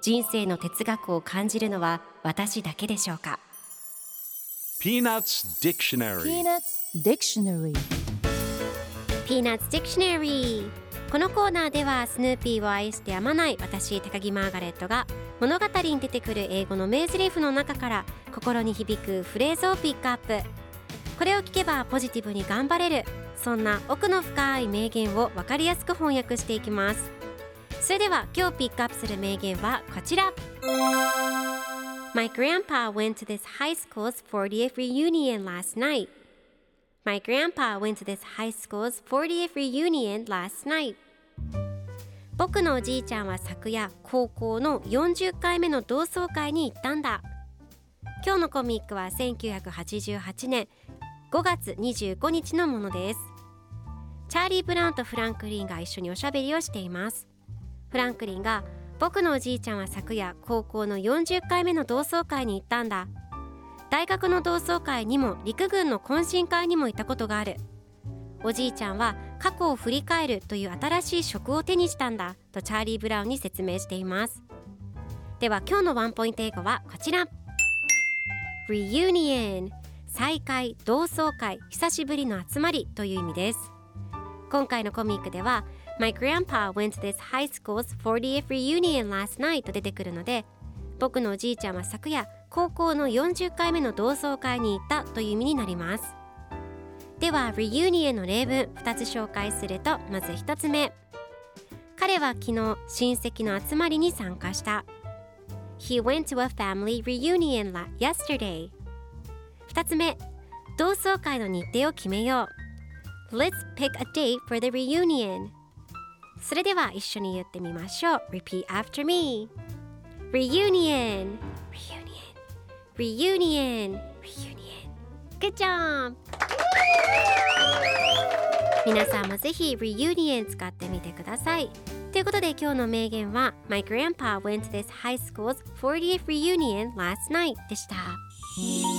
人生の哲学を感じるのは私だけでしょうか？Peanuts Dictionary. Peanuts Dictionary. Peanuts Dictionary このコーナーではスヌーピーを愛してやまない私高木マーガレットが物語に出てくる英語の名台詞の中から心に響くフレーズをピックアップ。これを聞けばポジティブに頑張れるそんな奥の深い名言を分かりやすく翻訳していきますそれでは今日ピックアップする名言はこちら My grandpa went to this high school's 40th reunion last night My grandpa went to this high school's 40th reunion last night 僕のおじいちゃんは昨夜高校の40回目の同窓会に行ったんだ今日のコミックは1988年5月25日のものですチャーリー・ブラウンとフランクリンが一緒におしゃべりをしていますフランクリンが僕のおじいちゃんは昨夜高校の40回目の同窓会に行ったんだ。大学の同窓会にも陸軍の懇親会にも行ったことがある。おじいちゃんは過去を振り返るという新しい職を手にしたんだとチャーリー・ブラウンに説明しています。では今日のワンポイント英語はこちら。Reunion 再会同窓会久しぶりの集まりという意味です。今回のコミックでは My grandpa went to this high school's 40th reunion last night と出てくるので僕のおじいちゃんは昨夜高校の40回目の同窓会に行ったという意味になります。では reunion の例文2つ紹介するとまず1つ目。彼は昨日親戚の集まりに参加した。He went to a family reunion yesterday 2つ目。同窓会の日程を決めよう。Let's pick a date for the reunion それでは一緒に言ってみましょう Repeat after me Reunion Reunion Reunion Reunion Good job! 皆さんもぜひ Reunion 使ってみてくださいということで今日の名言は My grandpa went to this high school's 40th reunion last night でした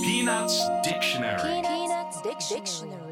Peanuts Dictionary Peanuts Dictionary